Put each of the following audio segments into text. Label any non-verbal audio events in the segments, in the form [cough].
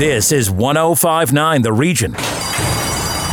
This is 1059 The Region.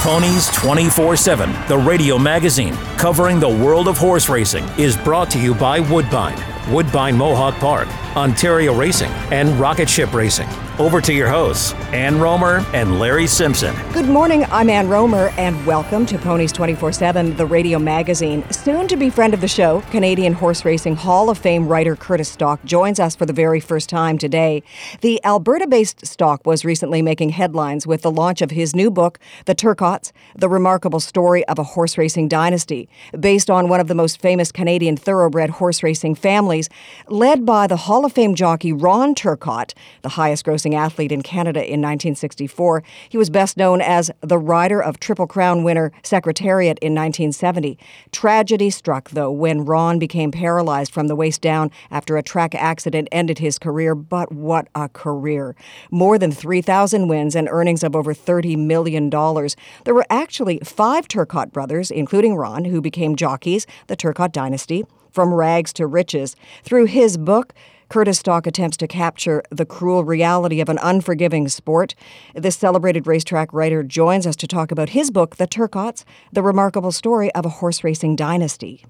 Ponies 24 7, the radio magazine covering the world of horse racing, is brought to you by Woodbine, Woodbine Mohawk Park, Ontario Racing, and Rocket Ship Racing. Over to your hosts, Ann Romer and Larry Simpson. Good morning, I'm Ann Romer, and welcome to Ponies 24 7, the radio magazine. Soon to be friend of the show, Canadian Horse Racing Hall of Fame writer Curtis Stock joins us for the very first time today. The Alberta based Stock was recently making headlines with the launch of his new book, The Turcottes The Remarkable Story of a Horse Racing Dynasty, based on one of the most famous Canadian thoroughbred horse racing families, led by the Hall of Fame jockey Ron Turcotte, the highest grossing athlete in Canada in 1964. He was best known as the rider of Triple Crown winner Secretariat in 1970. Tragedy struck, though, when Ron became paralyzed from the waist down after a track accident ended his career. But what a career! More than 3,000 wins and earnings of over $30 million. There were actually five Turcotte brothers, including Ron, who became jockeys, the Turcotte dynasty, from rags to riches. Through his book, Curtis Stock attempts to capture the cruel reality of an unforgiving sport. This celebrated racetrack writer joins us to talk about his book, The Turcottes The Remarkable Story of a Horse Racing Dynasty.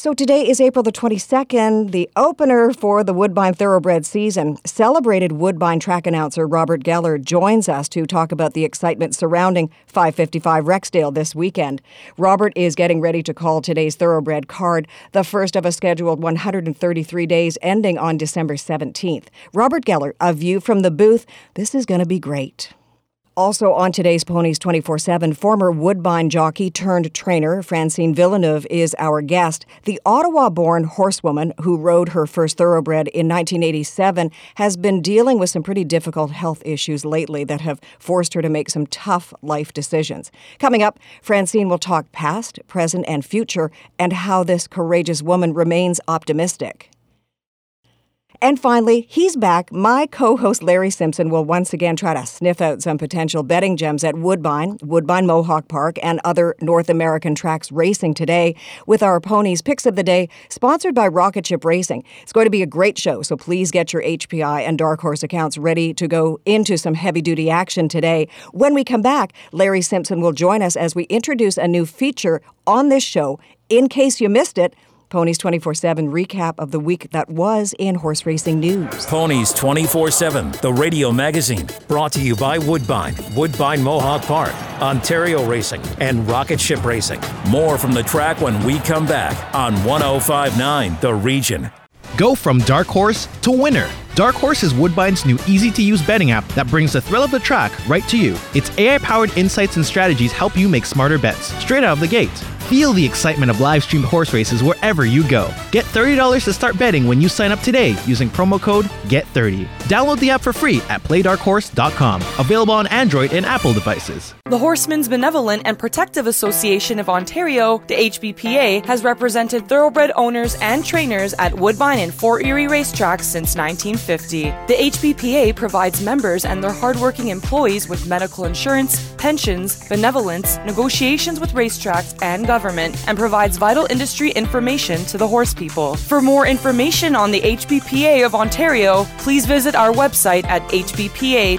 So today is April the 22nd, the opener for the Woodbine Thoroughbred season. Celebrated Woodbine track announcer Robert Geller joins us to talk about the excitement surrounding 555 Rexdale this weekend. Robert is getting ready to call today's Thoroughbred card, the first of a scheduled 133 days ending on December 17th. Robert Geller, a view from the booth. This is going to be great. Also on today's Ponies 24 7, former Woodbine jockey turned trainer Francine Villeneuve is our guest. The Ottawa born horsewoman who rode her first thoroughbred in 1987 has been dealing with some pretty difficult health issues lately that have forced her to make some tough life decisions. Coming up, Francine will talk past, present, and future and how this courageous woman remains optimistic. And finally, he's back. My co host Larry Simpson will once again try to sniff out some potential betting gems at Woodbine, Woodbine Mohawk Park, and other North American tracks racing today with our ponies picks of the day, sponsored by Rocket Ship Racing. It's going to be a great show, so please get your HPI and Dark Horse accounts ready to go into some heavy duty action today. When we come back, Larry Simpson will join us as we introduce a new feature on this show. In case you missed it, Ponies 24 7 recap of the week that was in horse racing news. Ponies 24 7, the radio magazine, brought to you by Woodbine, Woodbine Mohawk Park, Ontario Racing, and Rocket Ship Racing. More from the track when we come back on 1059 The Region. Go from dark horse to winner. Dark Horse is Woodbine's new easy to use betting app that brings the thrill of the track right to you. Its AI powered insights and strategies help you make smarter bets straight out of the gate. Feel the excitement of live streamed horse races wherever you go. Get $30 to start betting when you sign up today using promo code GET30. Download the app for free at playdarkhorse.com. Available on Android and Apple devices. The Horsemen's Benevolent and Protective Association of Ontario, the HBPA, has represented thoroughbred owners and trainers at Woodbine and Fort Erie racetracks since 1950. The HBPA provides members and their hardworking employees with medical insurance, pensions, benevolence, negotiations with racetracks and government, and provides vital industry information to the horse people. For more information on the HBPA of Ontario, please visit our website at hbpa.on.ca.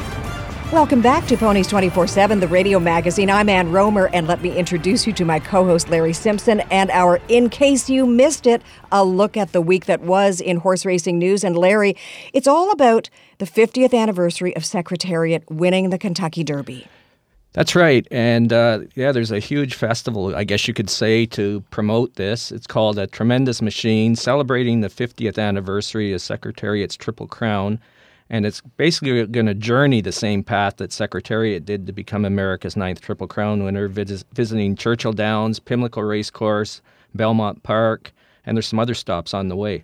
Welcome back to Ponies 24 7, the radio magazine. I'm Ann Romer, and let me introduce you to my co host Larry Simpson and our In Case You Missed It, a look at the week that was in horse racing news. And Larry, it's all about the 50th anniversary of Secretariat winning the Kentucky Derby. That's right. And uh, yeah, there's a huge festival, I guess you could say, to promote this. It's called A Tremendous Machine, celebrating the 50th anniversary of Secretariat's Triple Crown. And it's basically going to journey the same path that Secretariat did to become America's ninth Triple Crown winner, vis- visiting Churchill Downs, Pimlico Racecourse, Belmont Park, and there's some other stops on the way.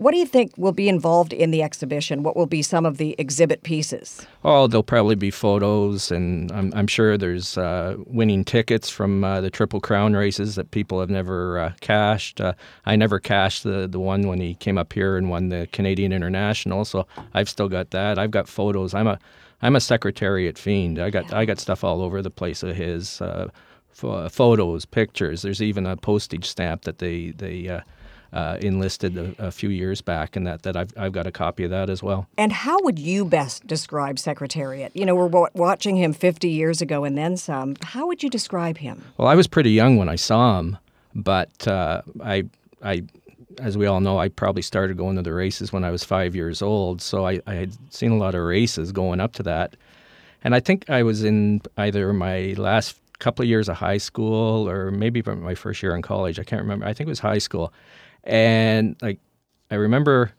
What do you think will be involved in the exhibition? What will be some of the exhibit pieces? Oh, there'll probably be photos, and I'm, I'm sure there's uh, winning tickets from uh, the Triple Crown races that people have never uh, cashed. Uh, I never cashed the, the one when he came up here and won the Canadian International, so I've still got that. I've got photos. I'm a I'm a Secretariat fiend. I got I got stuff all over the place of his uh, photos, pictures. There's even a postage stamp that they they uh, enlisted a, a, few years back, and that, that I've, I've got a copy of that as well. And how would you best describe Secretariat? You know, we're w- watching him 50 years ago and then some. How would you describe him? Well, I was pretty young when I saw him, but uh, I, I, as we all know, I probably started going to the races when I was five years old, so I, I had seen a lot of races going up to that. And I think I was in either my last couple of years of high school or maybe my first year in college. I can't remember. I think it was high school. And like I remember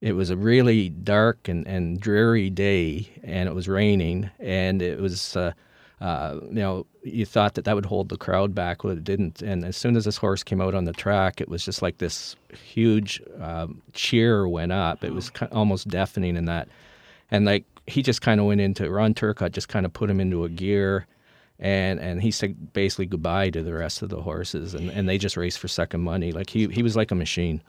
it was a really dark and, and dreary day and it was raining and it was uh, uh, you know you thought that that would hold the crowd back but it didn't. And as soon as this horse came out on the track it was just like this huge um, cheer went up. It was almost deafening in that. And like he just kind of went into ron turcotte just kind of put him into a gear and and he said basically goodbye to the rest of the horses, and, and they just raced for second money. Like he he was like a machine.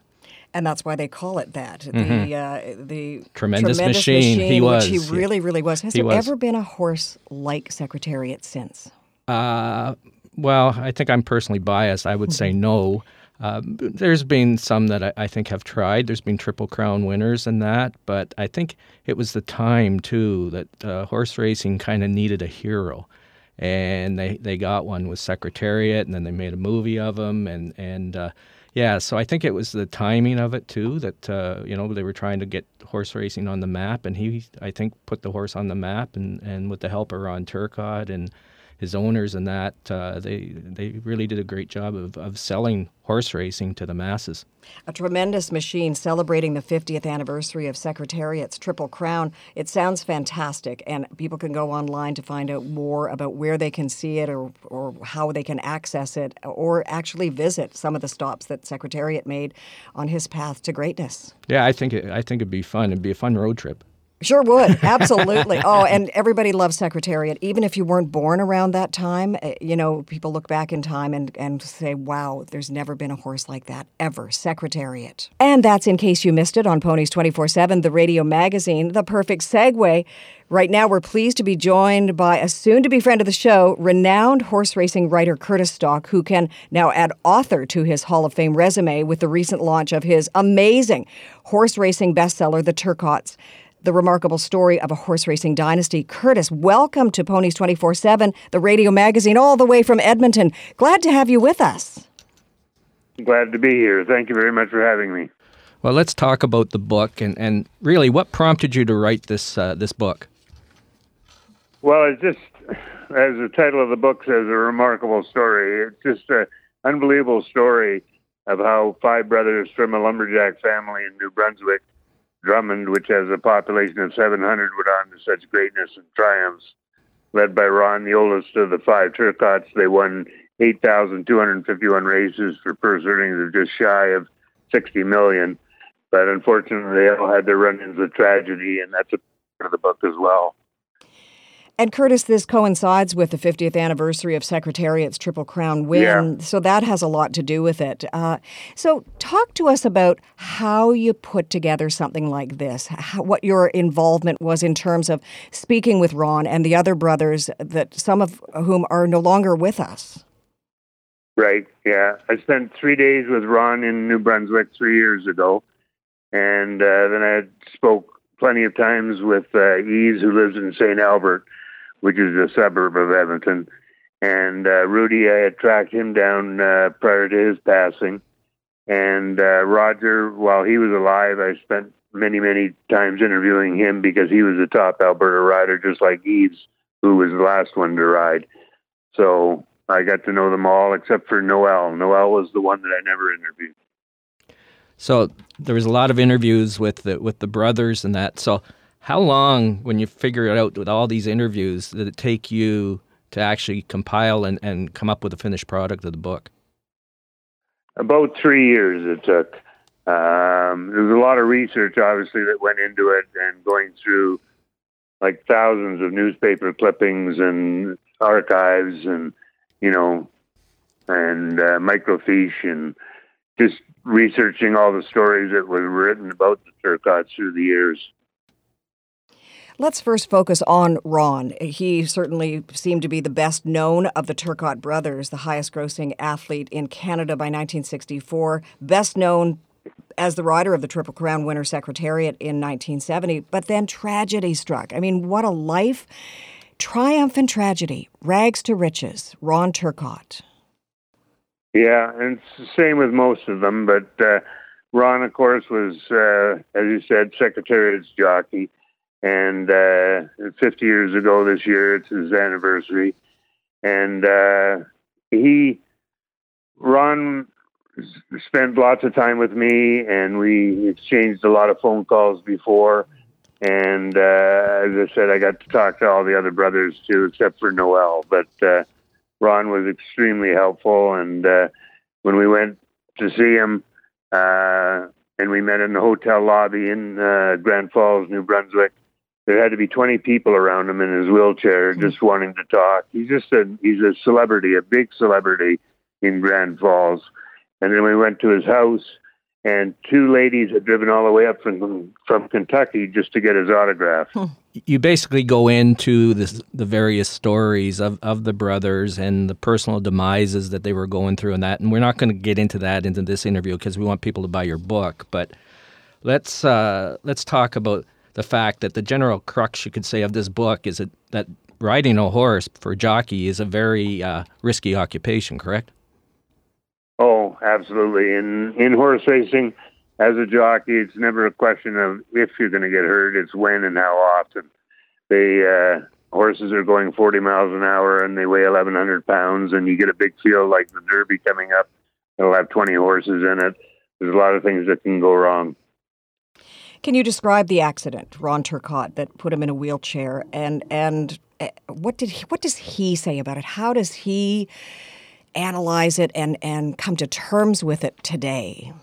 And that's why they call it that. Mm-hmm. The uh, the tremendous, tremendous machine. machine. He was. he really, really was. Has he there was. ever been a horse like Secretariat since? Uh, well, I think I'm personally biased. I would say mm-hmm. no. Uh, there's been some that I, I, think have tried. There's been Triple Crown winners and that, but I think it was the time too that uh, horse racing kind of needed a hero and they they got one with Secretariat, and then they made a movie of him, and and uh, yeah, so I think it was the timing of it too that uh, you know they were trying to get horse racing on the map, and he I think put the horse on the map, and and with the help of Ron Turcotte and his owners and that uh, they they really did a great job of, of selling horse racing to the masses. A tremendous machine celebrating the 50th anniversary of Secretariat's Triple Crown. It sounds fantastic, and people can go online to find out more about where they can see it or, or how they can access it or actually visit some of the stops that Secretariat made on his path to greatness. Yeah, I think it, I think it'd be fun. It'd be a fun road trip. Sure would. Absolutely. oh, and everybody loves Secretariat. Even if you weren't born around that time, eh, you know, people look back in time and, and say, wow, there's never been a horse like that ever. Secretariat. And that's in case you missed it on Ponies 24 7, the radio magazine, the perfect segue. Right now, we're pleased to be joined by a soon to be friend of the show, renowned horse racing writer Curtis Stock, who can now add author to his Hall of Fame resume with the recent launch of his amazing horse racing bestseller, The Turcottes the remarkable story of a horse racing dynasty. Curtis, welcome to Ponies 24 7, the radio magazine, all the way from Edmonton. Glad to have you with us. Glad to be here. Thank you very much for having me. Well, let's talk about the book and, and really what prompted you to write this uh, this book. Well, it's just as the title of the book says, a remarkable story. It's just an unbelievable story of how five brothers from a lumberjack family in New Brunswick Drummond, which has a population of 700, went on to such greatness and triumphs. Led by Ron, the oldest of the five Turcottes, they won 8,251 races for purse earnings of just shy of 60 million. But unfortunately, they all had their run-ins with tragedy, and that's a part of the book as well. And Curtis, this coincides with the 50th anniversary of Secretariat's Triple Crown win, yeah. so that has a lot to do with it. Uh, so, talk to us about how you put together something like this, how, what your involvement was in terms of speaking with Ron and the other brothers, that some of whom are no longer with us. Right. Yeah, I spent three days with Ron in New Brunswick three years ago, and uh, then I spoke plenty of times with uh, Yves, who lives in St. Albert which is a suburb of Edmonton. And uh, Rudy, I had tracked him down uh, prior to his passing. And uh, Roger, while he was alive, I spent many, many times interviewing him because he was a top Alberta rider, just like Yves who was the last one to ride. So I got to know them all except for Noel. Noel was the one that I never interviewed. So there was a lot of interviews with the with the brothers and that. So how long, when you figure it out with all these interviews, did it take you to actually compile and, and come up with a finished product of the book? About three years it took. Um, there was a lot of research, obviously, that went into it, and going through like thousands of newspaper clippings and archives, and you know, and uh, microfiche, and just researching all the stories that were written about the Turcottes through the years. Let's first focus on Ron. He certainly seemed to be the best known of the Turcotte brothers, the highest grossing athlete in Canada by 1964, best known as the rider of the Triple Crown winner Secretariat in 1970. But then tragedy struck. I mean, what a life! Triumph and tragedy, rags to riches. Ron Turcotte. Yeah, and it's the same with most of them. But uh, Ron, of course, was, uh, as you said, Secretariat's jockey. And uh, 50 years ago this year, it's his anniversary. And uh, he, Ron, spent lots of time with me, and we exchanged a lot of phone calls before. And uh, as I said, I got to talk to all the other brothers too, except for Noel. But uh, Ron was extremely helpful. And uh, when we went to see him, uh, and we met in the hotel lobby in uh, Grand Falls, New Brunswick, there had to be 20 people around him in his wheelchair mm-hmm. just wanting to talk. He's just a he's a celebrity, a big celebrity in Grand Falls. And then we went to his house, and two ladies had driven all the way up from from Kentucky just to get his autograph. Hmm. You basically go into this, the various stories of, of the brothers and the personal demises that they were going through and that. And we're not going to get into that into this interview because we want people to buy your book. But let's uh, let's talk about the fact that the general crux, you could say, of this book is that, riding a horse for a jockey is a very uh, risky occupation, correct? Oh, absolutely. In in horse racing, as a jockey, it's never a question of if you're going to get hurt; it's when and how often. They uh, horses are going 40 miles an hour and they weigh 1,100 pounds, and you get a big field like the Derby coming up. It'll have 20 horses in it. There's a lot of things that can go wrong. Can you describe the accident, Ron Turcotte, that put him in a wheelchair, and and eh, what did he, what does he say about it? How does he analyze it and and come to terms with it today?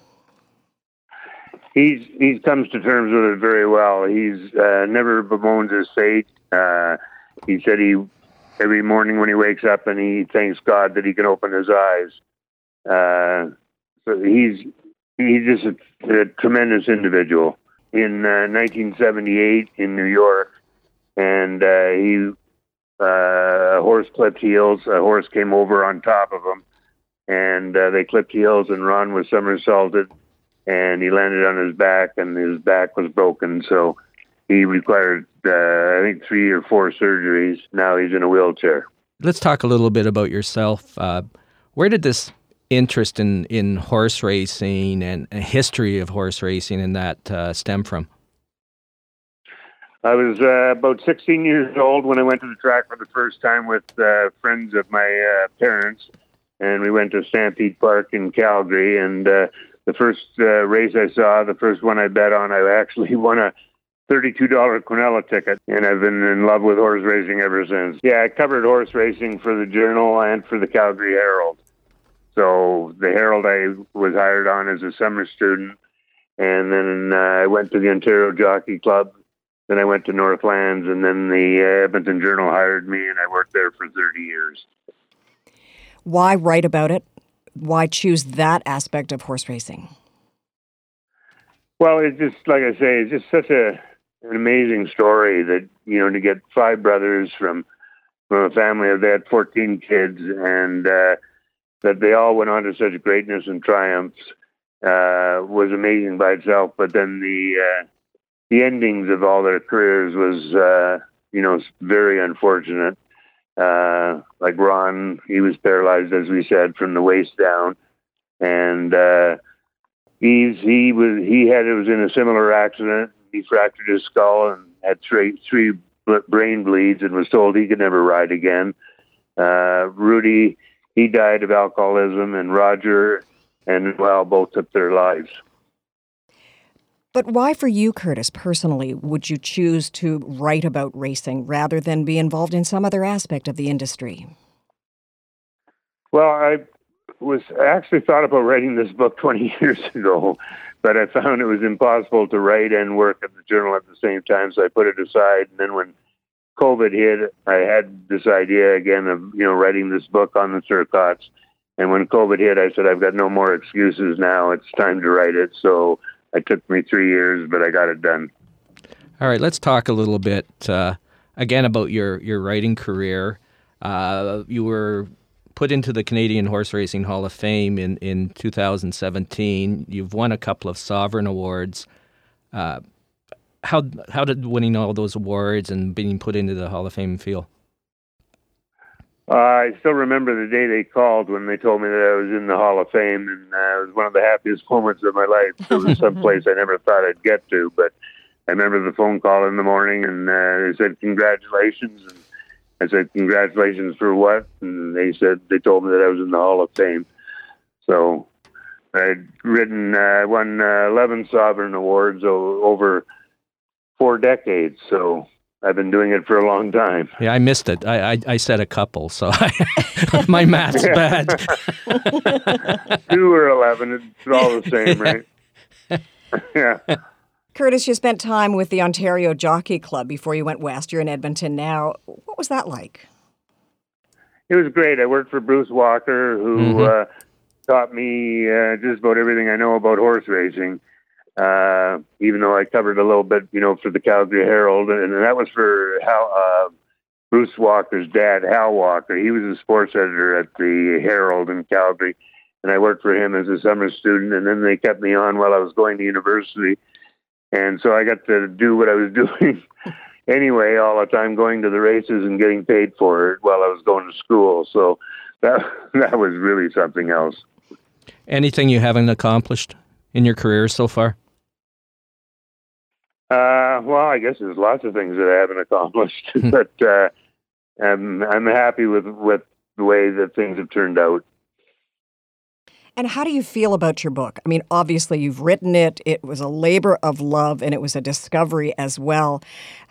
He's he comes to terms with it very well. He's uh, never bemoans his fate. Uh, he said he every morning when he wakes up and he thanks God that he can open his eyes. Uh, so he's he's just a, a tremendous individual in uh, 1978 in New York, and uh, he uh, horse clipped heels. A horse came over on top of him, and uh, they clipped heels, and Ron was somersaulted, and he landed on his back, and his back was broken. So he required, uh, I think, three or four surgeries. Now he's in a wheelchair. Let's talk a little bit about yourself. Uh, where did this interest in, in horse racing and a history of horse racing and that uh, stem from? I was uh, about 16 years old when I went to the track for the first time with uh, friends of my uh, parents, and we went to Stampede Park in Calgary. And uh, the first uh, race I saw, the first one I bet on, I actually [laughs] won a $32 Quinella ticket, and I've been in love with horse racing ever since. Yeah, I covered horse racing for the Journal and for the Calgary Herald. So the Herald I was hired on as a summer student, and then uh, I went to the Ontario Jockey Club. Then I went to Northlands, and then the uh, Edmonton Journal hired me, and I worked there for 30 years. Why write about it? Why choose that aspect of horse racing? Well, it's just like I say, it's just such a an amazing story that you know to get five brothers from from a family of had 14 kids and uh, that they all went on to such greatness and triumphs uh, was amazing by itself. But then the uh, the endings of all their careers was, uh, you know, very unfortunate. Uh, like Ron, he was paralyzed, as we said, from the waist down, and uh, he's he was he had it was in a similar accident. He fractured his skull and had three three brain bleeds and was told he could never ride again. Uh, Rudy, he died of alcoholism, and Roger and well, both took their lives. But why, for you, Curtis, personally, would you choose to write about racing rather than be involved in some other aspect of the industry? Well, I was I actually thought about writing this book 20 [laughs] years ago, but I found it was impossible to write and work at the journal at the same time, so I put it aside. And then when COVID hit, I had this idea again of you know writing this book on the Turcottes. And when COVID hit, I said I've got no more excuses now. It's time to write it. So it took me three years, but I got it done. All right, let's talk a little bit uh, again about your your writing career. Uh, you were put into the Canadian Horse Racing Hall of Fame in, in 2017. You've won a couple of Sovereign Awards. Uh, how how did winning all those awards and being put into the Hall of Fame feel? Uh, I still remember the day they called when they told me that I was in the Hall of Fame, and uh, it was one of the happiest moments of my life. It was [laughs] someplace I never thought I'd get to, but I remember the phone call in the morning, and uh, they said congratulations, and I said, congratulations for what? And they said, they told me that I was in the Hall of Fame. So I'd written, I uh, won uh, 11 Sovereign Awards o- over four decades. So I've been doing it for a long time. Yeah, I missed it. I I, I said a couple, so I, [laughs] my math's bad. [laughs] Two or eleven, it's all the same, [laughs] right? yeah. Curtis, you spent time with the Ontario Jockey Club before you went west. You're in Edmonton now. What was that like? It was great. I worked for Bruce Walker, who mm-hmm. uh, taught me uh, just about everything I know about horse racing. Uh, even though I covered a little bit, you know, for the Calgary Herald, and, and that was for Hal, uh, Bruce Walker's dad, Hal Walker. He was a sports editor at the Herald in Calgary, and I worked for him as a summer student. And then they kept me on while I was going to university and so I got to do what I was [laughs] doing anyway all the time, going to the races and getting paid for it while I was going to school. So that [laughs] that was really something else. Anything you haven't accomplished in your career so far? Uh, well, I guess there's lots of things that I haven't accomplished, [laughs] but uh, I'm I'm happy with with the way that things have turned out. And how do you feel about your book? I mean, obviously, you've written it, it was a labor of love, and it was a discovery as well.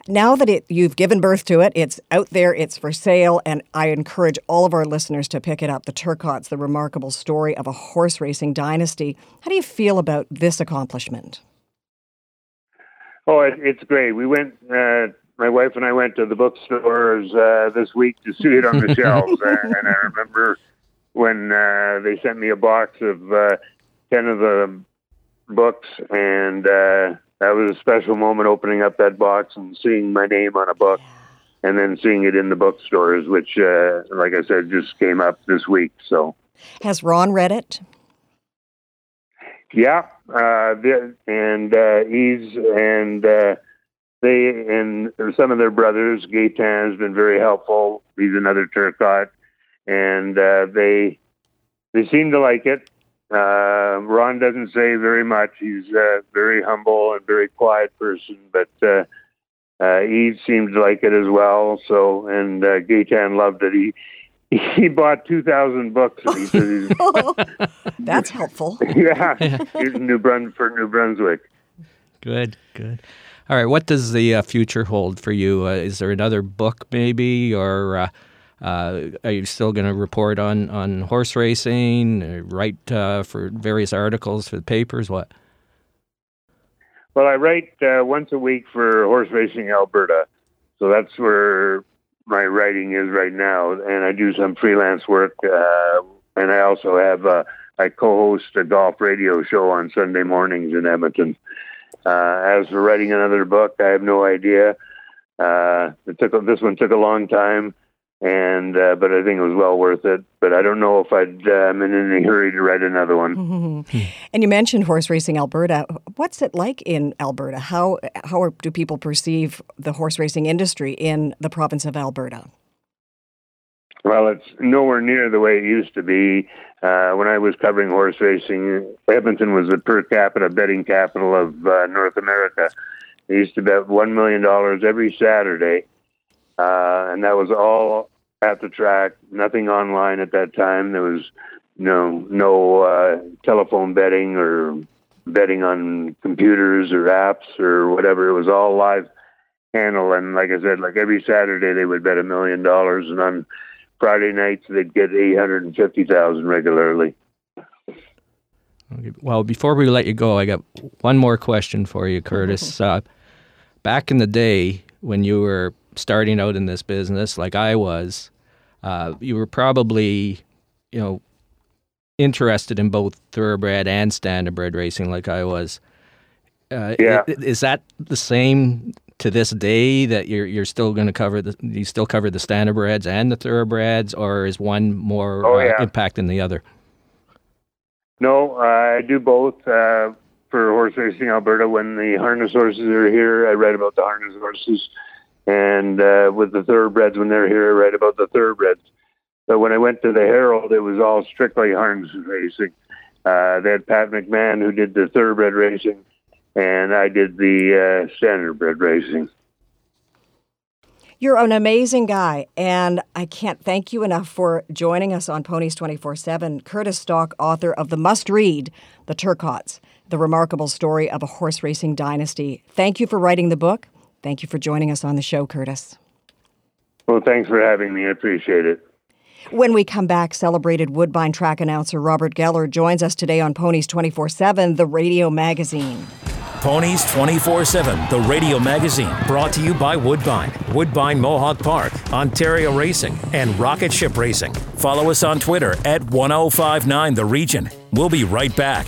Now that it, you've given birth to it, it's out there, it's for sale, and I encourage all of our listeners to pick it up The Turcottes, the remarkable story of a horse racing dynasty. How do you feel about this accomplishment? Oh, it, it's great. We went, uh, my wife and I went to the bookstores uh, this week to see it on the [laughs] shelves, and I remember when uh, they sent me a box of uh, 10 of the books, and uh, that was a special moment opening up that box and seeing my name on a book. And then seeing it in the bookstores, which, uh, like I said, just came up this week. So, has Ron read it? Yeah, uh, and uh, he's and uh, they and some of their brothers. Gaetan has been very helpful. He's another Turcotte, and uh, they they seem to like it. Uh, Ron doesn't say very much. He's a very humble and very quiet person, but uh, uh, he seemed to like it as well. So, and uh, Gaetan loved it. He he bought two thousand books. And he said [laughs] That's helpful. [laughs] yeah, he's New Brunswick for New Brunswick. Good, good. All right, what does the uh, future hold for you? Uh, is there another book, maybe, or uh, uh, are you still going to report on, on horse racing, uh, write uh, for various articles for the papers? What? Well, I write uh, once a week for Horse Racing Alberta. So that's where my writing is right now. And I do some freelance work. Uh, and I also have, uh, I co host a golf radio show on Sunday mornings in Edmonton. as for writing another book, I have no idea. it took this one took a long time and uh, but I think it was well worth it. But I don't know if I'd uh, I'm in any hurry to write another one. [laughs] and you mentioned horse racing Alberta. What's it like in Alberta? How how are, do people perceive the horse racing industry in the province of Alberta? Well, it's nowhere near the way it used to be. Uh, when I was covering horse racing, Edmonton was the per capita betting capital of uh, North America. They used to bet one million dollars every Saturday uh, and that was all at the track. Nothing online at that time. There was no no uh, telephone betting or betting on computers or apps or whatever. It was all live handle. And like I said, like every Saturday they would bet a million dollars, and on Friday nights they'd get eight hundred and fifty thousand regularly. Okay. Well, before we let you go, I got one more question for you, Curtis. Uh, back in the day when you were starting out in this business, like I was, uh, you were probably, you know, interested in both thoroughbred and standardbred racing, like I was. Uh, Yeah. Is that the same to this day that you're you're still going to cover the you still cover the standardbreds and the thoroughbreds, or is one more Oh, uh, impact than the other? No, I do both uh, for Horse Racing Alberta. When the harness horses are here, I write about the harness horses, and uh, with the thoroughbreds when they're here, write about the thoroughbreds. But when I went to the Herald, it was all strictly harness racing. Uh, they had Pat McMahon who did the thoroughbred racing, and I did the uh, standardbred racing. You're an amazing guy, and I can't thank you enough for joining us on Ponies 24 7. Curtis Stock, author of the must read, The Turcottes, the remarkable story of a horse racing dynasty. Thank you for writing the book. Thank you for joining us on the show, Curtis. Well, thanks for having me. I appreciate it. When we come back, celebrated Woodbine track announcer Robert Geller joins us today on Ponies 24 7, the radio magazine. Ponies 24 7, the radio magazine, brought to you by Woodbine, Woodbine Mohawk Park, Ontario Racing, and Rocket Ship Racing. Follow us on Twitter at 1059 The Region. We'll be right back.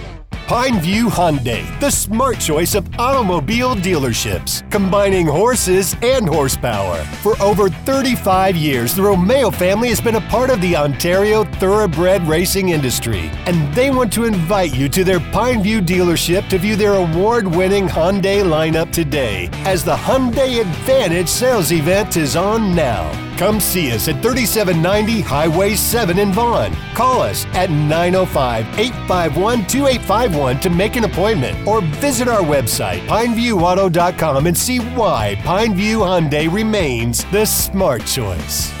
Pineview Hyundai, the smart choice of automobile dealerships, combining horses and horsepower. For over 35 years, the Romeo family has been a part of the Ontario thoroughbred racing industry, and they want to invite you to their Pineview dealership to view their award winning Hyundai lineup today, as the Hyundai Advantage sales event is on now. Come see us at 3790 Highway 7 in Vaughan. Call us at 905 851 2851 to make an appointment or visit our website, pineviewauto.com, and see why Pineview Hyundai remains the smart choice.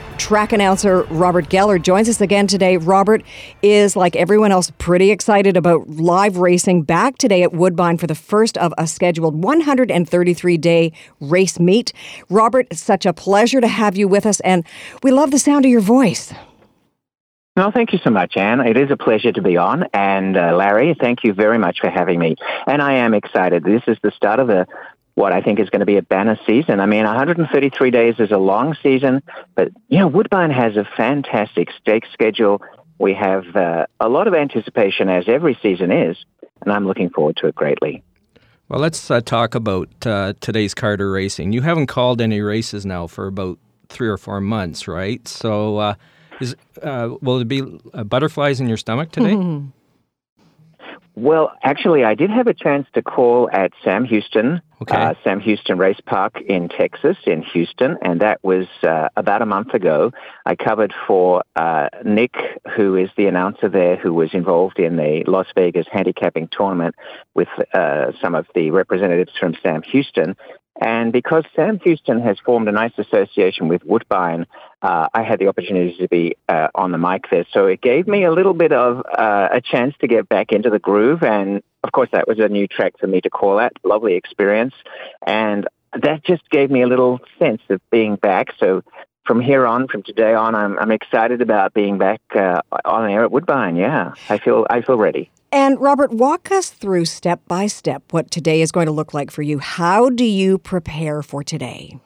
track announcer Robert Geller joins us again today. Robert is, like everyone else, pretty excited about live racing back today at Woodbine for the first of a scheduled 133 day race meet. Robert, it's such a pleasure to have you with us, and we love the sound of your voice. No, thank you so much, Ann. It is a pleasure to be on. And uh, Larry, thank you very much for having me. And I am excited. This is the start of a what I think is going to be a banner season. I mean, 133 days is a long season, but you know, Woodbine has a fantastic stake schedule. We have uh, a lot of anticipation, as every season is, and I'm looking forward to it greatly. Well, let's uh, talk about uh, today's Carter racing. You haven't called any races now for about three or four months, right? So, uh, is uh, will it be uh, butterflies in your stomach today? [laughs] Well, actually, I did have a chance to call at Sam Houston, Okay. uh, Sam Houston Race Park in Texas, in Houston, and that was uh, about a month ago. I covered for uh, Nick, who is the announcer there, who was involved in the Las Vegas handicapping tournament with uh, some of the representatives from Sam Houston. And because Sam Houston has formed a nice association with Woodbine, uh, I had the opportunity to be uh, on the mic there. So it gave me a little bit of uh, a chance to get back into the groove. And of course, that was a new track for me to call at. Lovely experience. And that just gave me a little sense of being back. So from here on, from today on, I'm, I'm excited about being back uh, on air at Woodbine. Yeah, I feel I feel ready. And Robert, walk us through step by step what today is going to look like for you. How do you prepare for today?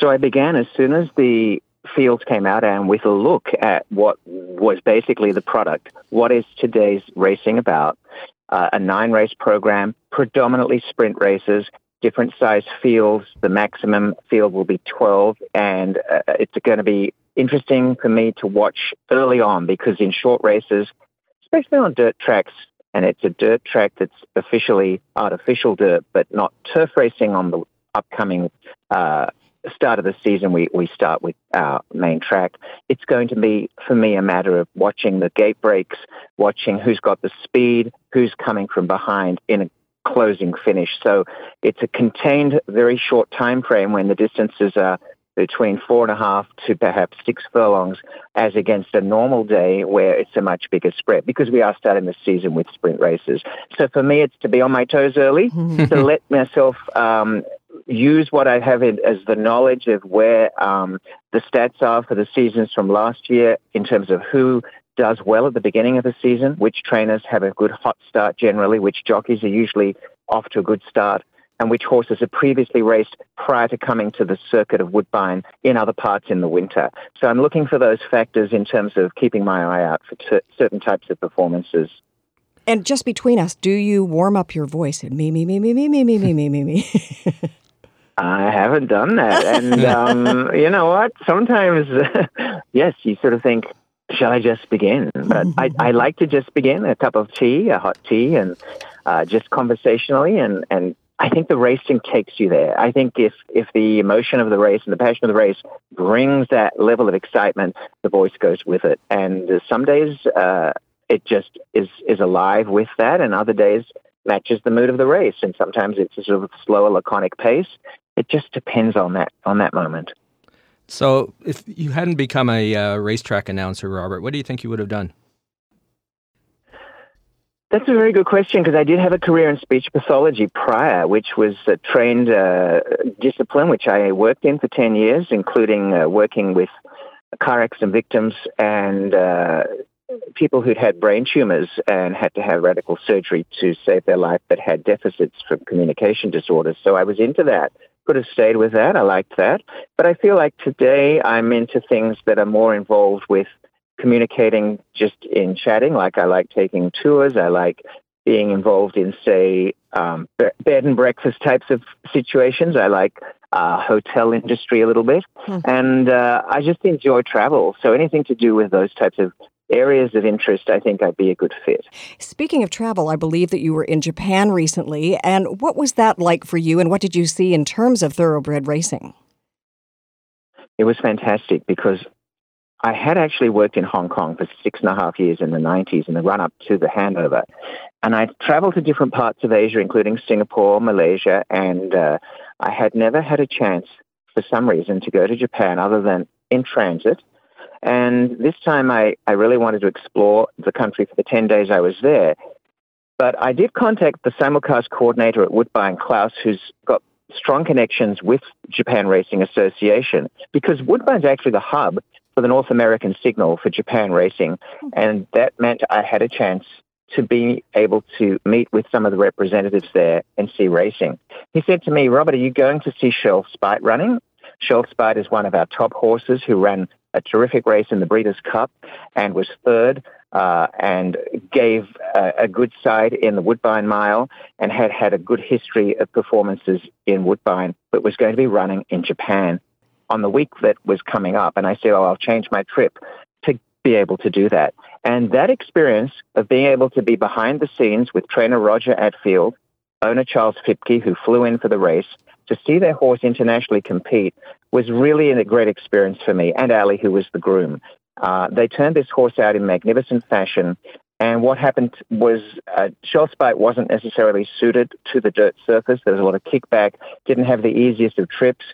So I began as soon as the fields came out and with a look at what was basically the product. What is today's racing about? Uh, a nine race program, predominantly sprint races, different size fields. The maximum field will be 12, and uh, it's going to be interesting for me to watch early on because in short races, especially on dirt tracks, and it's a dirt track that's officially artificial dirt, but not turf racing on the upcoming uh, start of the season. We, we start with our main track. It's going to be, for me, a matter of watching the gate breaks, watching who's got the speed, who's coming from behind in a closing finish. So it's a contained, very short time frame when the distances are between four and a half to perhaps six furlongs, as against a normal day where it's a much bigger spread because we are starting the season with sprint races. So for me, it's to be on my toes early, [laughs] to let myself um, use what I have as the knowledge of where um, the stats are for the seasons from last year in terms of who does well at the beginning of the season, which trainers have a good hot start generally, which jockeys are usually off to a good start, and which horses have previously raced prior to coming to the circuit of Woodbine in other parts in the winter. So I'm looking for those factors in terms of keeping my eye out for t- certain types of performances. And just between us, do you warm up your voice and me, me, me, me, me, me, me, me, me, me, me? I haven't done that. And um, you know what? Sometimes, yes, you sort of think, shall I just begin? But I, I like to just begin a cup of tea, a hot tea, and uh, just conversationally. And, and I think the racing takes you there. I think if, if the emotion of the race and the passion of the race brings that level of excitement, the voice goes with it. And some days uh, it just is, is alive with that, and other days matches the mood of the race. And sometimes it's a sort of slower, laconic pace. It just depends on that on that moment. So, if you hadn't become a uh, racetrack announcer, Robert, what do you think you would have done? That's a very good question because I did have a career in speech pathology prior, which was a trained uh, discipline, which I worked in for 10 years, including uh, working with car accident victims and uh, people who'd had brain tumors and had to have radical surgery to save their life but had deficits from communication disorders. So I was into that. Could have stayed with that. I liked that. But I feel like today I'm into things that are more involved with communicating just in chatting. Like I like taking tours. I like being involved in, say, um, bed and breakfast types of situations. I like uh, hotel industry a little bit, Hmm. and uh, I just enjoy travel. So anything to do with those types of areas of interest, I think I'd be a good fit. Speaking of travel, I believe that you were in Japan recently. And what was that like for you? And what did you see in terms of thoroughbred racing? It was fantastic because I had actually worked in Hong Kong for six and a half years in the 90s in the run up to the handover. And I traveled to different parts of Asia, including Singapore, Malaysia, and uh, I had never had a chance for some reason to go to Japan other than in transit. And this time I, I really wanted to explore the country for the 10 days I was there. But I did contact the simulcast coordinator at Woodbine, Klaus, who's got strong connections with Japan Racing Association, because Woodbine's actually the hub for the North American signal for Japan Racing. And that meant I had a chance to be able to meet with some of the representatives there and see racing. He said to me, Robert, are you going to see Shirl's Speight running? Shirl's Speight is one of our top horses who ran a terrific race in the Breeders' Cup and was third uh, and gave a, a good side in the Woodbine Mile and had had a good history of performances in Woodbine, but was going to be running in Japan on the week that was coming up. And I said, oh, I'll change my trip to be able to do that. And that experience of being able to be behind the scenes with trainer Roger Attfield, owner Charles Fipke, who flew in for the race, to see their horse internationally compete was really a great experience for me and Ali, who was the groom. Uh, they turned this horse out in magnificent fashion. And what happened was uh, Speight wasn't necessarily suited to the dirt surface. There was a lot of kickback, didn't have the easiest of trips.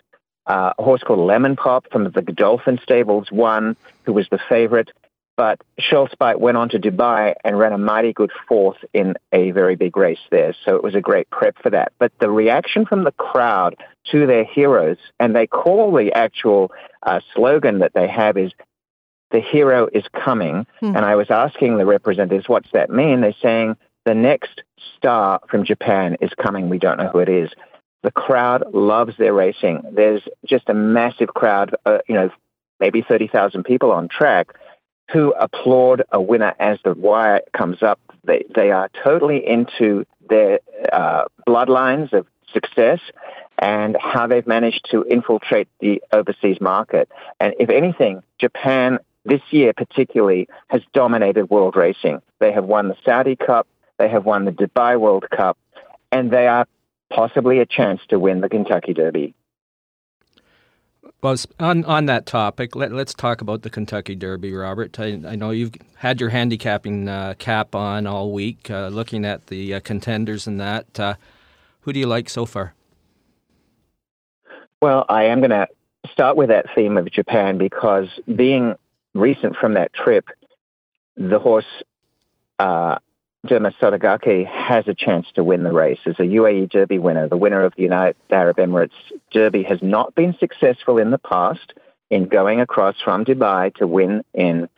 Uh, a horse called Lemon Pop from the Godolphin Stables won, who was the favorite. But Speight went on to Dubai and ran a mighty good fourth in a very big race there. So it was a great prep for that. But the reaction from the crowd to their heroes, and they call the actual uh, slogan that they have is the hero is coming. Hmm. And I was asking the representatives, what's that mean? They're saying the next star from Japan is coming. We don't know who it is. The crowd loves their racing. There's just a massive crowd, uh, you know, maybe 30,000 people on track who applaud a winner as the wire comes up. They, they are totally into their uh, bloodlines of success and how they've managed to infiltrate the overseas market. And if anything, Japan this year particularly has dominated world racing. They have won the Saudi Cup, they have won the Dubai World Cup, and they are possibly a chance to win the Kentucky Derby. Well, on on that topic, let, us talk about the Kentucky Derby, Robert. I, I know you've had your handicapping uh, cap on all week, uh, looking at the uh, contenders and that. Uh, who do you like so far? Well, I am going to start with that theme of Japan because being recent from that trip, the horse uh, Sotogake has a chance to win the race. As a UAE Derby winner, the winner of the United Arab Emirates Derby has not been successful in the past in going across from Dubai to win in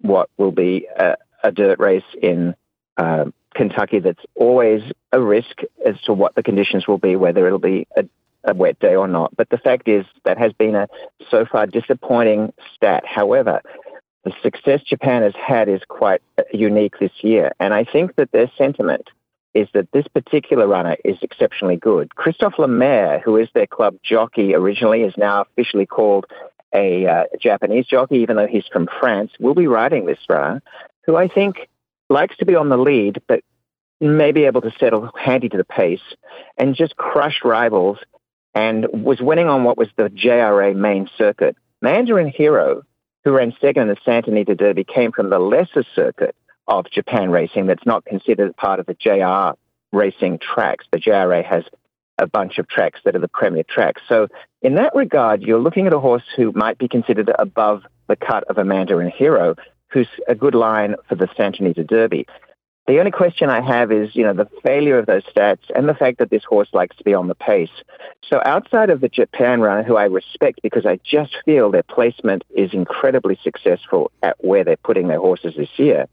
what will be a, a dirt race in uh, Kentucky that's always a risk as to what the conditions will be, whether it'll be a, a wet day or not. But the fact is that has been a so far disappointing stat. However, the success Japan has had is quite unique this year. And I think that their sentiment is that this particular runner is exceptionally good. Christophe Lemaire, who is their club jockey originally, is now officially called a uh, Japanese jockey, even though he's from France, will be riding this runner, who I think likes to be on the lead, but may be able to settle handy to the pace and just crush rivals and was winning on what was the JRA main circuit. Mandarin Hero who ran second in the Santa Anita Derby, came from the lesser circuit of Japan racing that's not considered part of the JR racing tracks. The JRA has a bunch of tracks that are the premier tracks. So, in that regard, you're looking at a horse who might be considered above the cut of a Mandarin Hero, who's a good line for the Santa Anita Derby. The only question I have is, you know, the failure of those stats and the fact that this horse likes to be on the pace. So outside of the Japan runner, who I respect because I just feel their placement is incredibly successful at where they're putting their horses this year,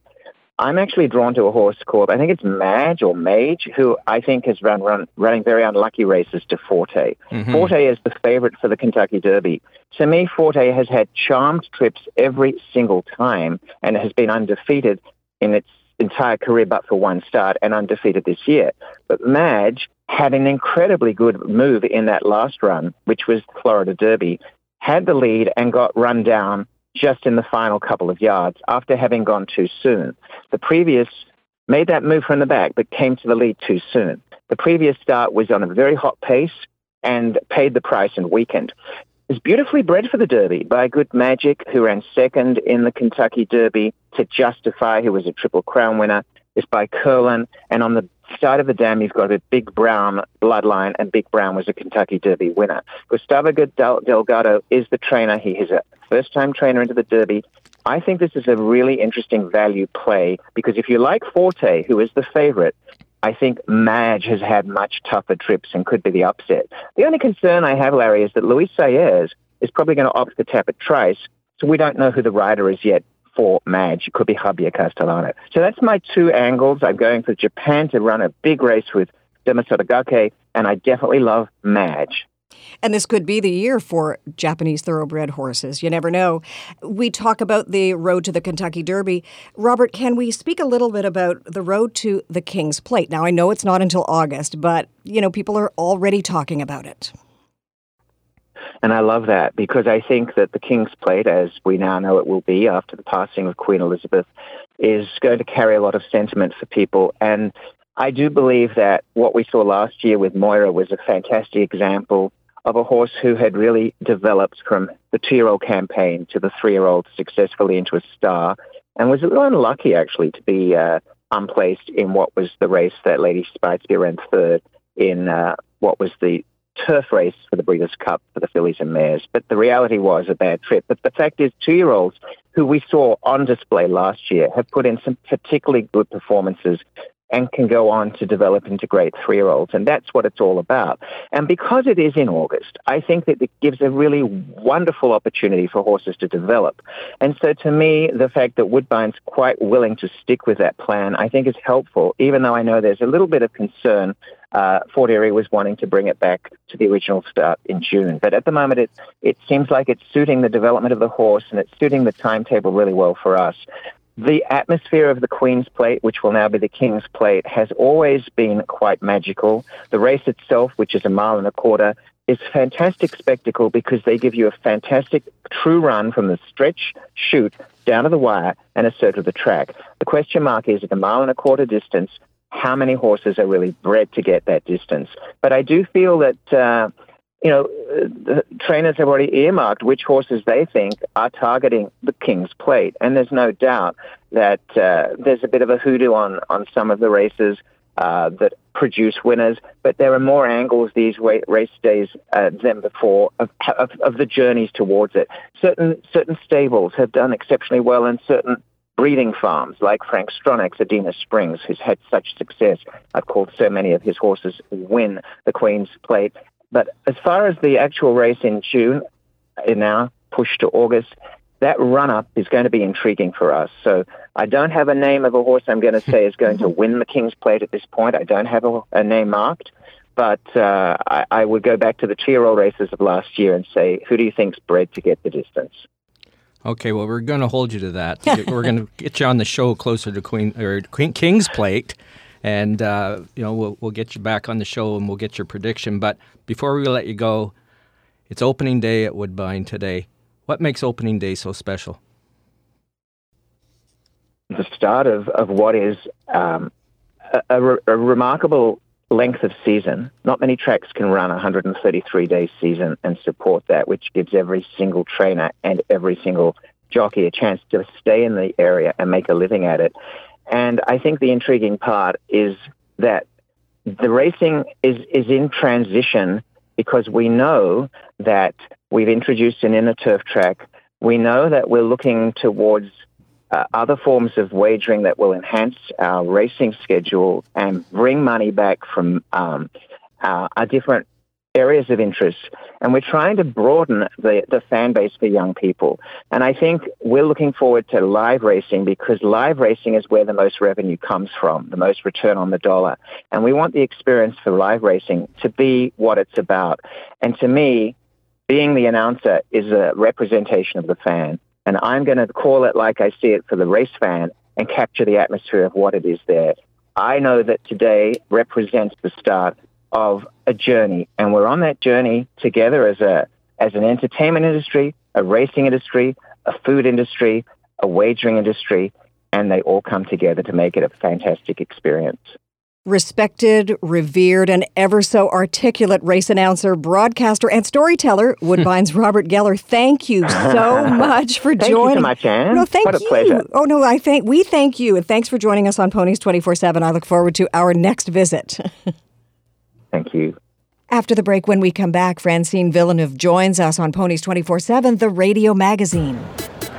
I'm actually drawn to a horse called, I think it's Madge or Mage, who I think has run, run running very unlucky races to Forte. Mm-hmm. Forte is the favorite for the Kentucky Derby. To me, Forte has had charmed trips every single time and has been undefeated in its entire career but for one start and undefeated this year. But Madge had an incredibly good move in that last run, which was Florida Derby, had the lead and got run down just in the final couple of yards after having gone too soon. The previous made that move from the back but came to the lead too soon. The previous start was on a very hot pace and paid the price and weakened is beautifully bred for the Derby by Good Magic, who ran second in the Kentucky Derby to Justify, who was a Triple Crown winner. Is by Curlin, and on the side of the dam, you've got a Big Brown bloodline, and Big Brown was a Kentucky Derby winner. Gustavo Delgado is the trainer. He is a first-time trainer into the Derby. I think this is a really interesting value play because if you like Forte, who is the favorite, I think Madge has had much tougher trips and could be the upset. The only concern I have, Larry, is that Luis Saez is probably going to opt for Tapit Trace, so we don't know who the rider is yet for Madge. It could be Javier Castellano. So that's my two angles. I'm going for Japan to run a big race with Derma Sotogake, and I definitely love Madge. And this could be the year for Japanese thoroughbred horses. You never know. We talk about the road to the Kentucky Derby. Robert, can we speak a little bit about the road to the King's Plate? Now, I know it's not until August, but, you know, people are already talking about it. And I love that because I think that the King's Plate, as we now know it will be after the passing of Queen Elizabeth, is going to carry a lot of sentiment for people. And I do believe that what we saw last year with Moira was a fantastic example of a horse who had really developed from the two year old campaign to the three year old successfully into a star and was a little unlucky actually to be uh, unplaced in what was the race that Lady Speightspeare ran third in uh, what was the turf race for the Breeders' Cup for the fillies and mares. But the reality was a bad trip. But the fact is, two year olds who we saw on display last year have put in some particularly good performances and can go on to develop into great three year olds. And that's what it's all about. And because it is in August, I think that it gives a really wonderful opportunity for horses to develop. And so to me, the fact that Woodbine's quite willing to stick with that plan, I think is helpful, even though I know there's a little bit of concern. Uh, Fort Erie was wanting to bring it back to the original start in June. But at the moment, it, it seems like it's suiting the development of the horse and it's suiting the timetable really well for us. The atmosphere of the Queen's Plate, which will now be the King's Plate, has always been quite magical. The race itself, which is a mile and a quarter, is a fantastic spectacle because they give you a fantastic true run from the stretch shoot down to the wire and a circle of the track. The question mark is at a mile and a quarter distance, how many horses are really bred to get that distance? But I do feel that uh, you know, the trainers have already earmarked which horses they think are targeting the King's Plate. And there's no doubt that uh, there's a bit of a hoodoo on, on some of the races uh, that produce winners, but there are more angles these race days uh, than before of, of, of, the journeys towards it. Certain, certain stables have done exceptionally well and certain breeding farms like Frank Stronach's Adena Springs, who's had such success. I've called so many of his horses win the Queen's Plate. But as far as the actual race in June, in our push to August, that run up is going to be intriguing for us. So I don't have a name of a horse I'm going to say is going to [laughs] win the King's Plate at this point. I don't have a, a name marked. But uh, I, I, would go back to the two-year-old races of last year and say, who do you think's bred to get the distance? Okay, well, we're going to hold you to that. we're going to get you on the show closer to Queen or Queen King's Plate, and uh, you know we'll we'll get you back on the show and we'll get your prediction. But before we let you go, it's opening day at Woodbine today. What makes opening day so special? The start of, of what is um, a, a, re- a remarkable length of season. Not many tracks can run a 133 day season and support that, which gives every single trainer and every single jockey a chance to stay in the area and make a living at it. And I think the intriguing part is that the racing is, is in transition because we know that we've introduced an inner turf track. We know that we're looking towards uh, other forms of wagering that will enhance our racing schedule and bring money back from um, uh, a different areas of interest. And we're trying to broaden the, the fan base for young people. And I think we're looking forward to live racing because live racing is where the most revenue comes from, the most return on the dollar. And we want the experience for live racing to be what it's about. And to me, being the announcer is a representation of the fan. And I'm going to call it like I see it for the race fan and capture the atmosphere of what it is there. I know that today represents the start of a journey, and we're on that journey together as a as an entertainment industry, a racing industry, a food industry, a wagering industry, and they all come together to make it a fantastic experience. Respected, revered, and ever so articulate race announcer, broadcaster, and storyteller, [laughs] Woodbine's Robert Geller. Thank you [laughs] so much for thank joining. Thank you so much, Ann. No, thank what a you. pleasure. Oh no, I thank we thank you, and thanks for joining us on Ponies twenty four seven. I look forward to our next visit. [laughs] Thank you. After the break, when we come back, Francine Villeneuve joins us on Ponies 24 7, the radio magazine.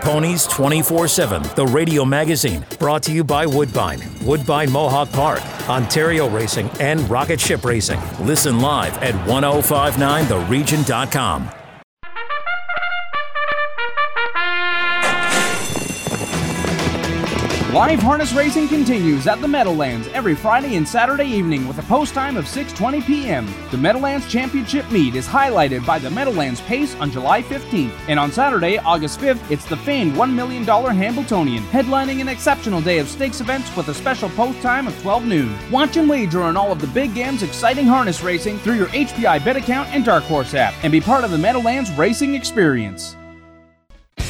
Ponies 24 7, the radio magazine, brought to you by Woodbine, Woodbine Mohawk Park, Ontario Racing, and Rocket Ship Racing. Listen live at 1059theregion.com. Live harness racing continues at the Meadowlands every Friday and Saturday evening with a post time of 6:20 p.m. The Meadowlands Championship meet is highlighted by the Meadowlands Pace on July 15th, and on Saturday, August 5th, it's the famed $1 million Hambletonian, headlining an exceptional day of stakes events with a special post time of 12 noon. Watch and wager on all of the big games exciting harness racing through your HPI Bet account and Dark Horse app, and be part of the Meadowlands racing experience.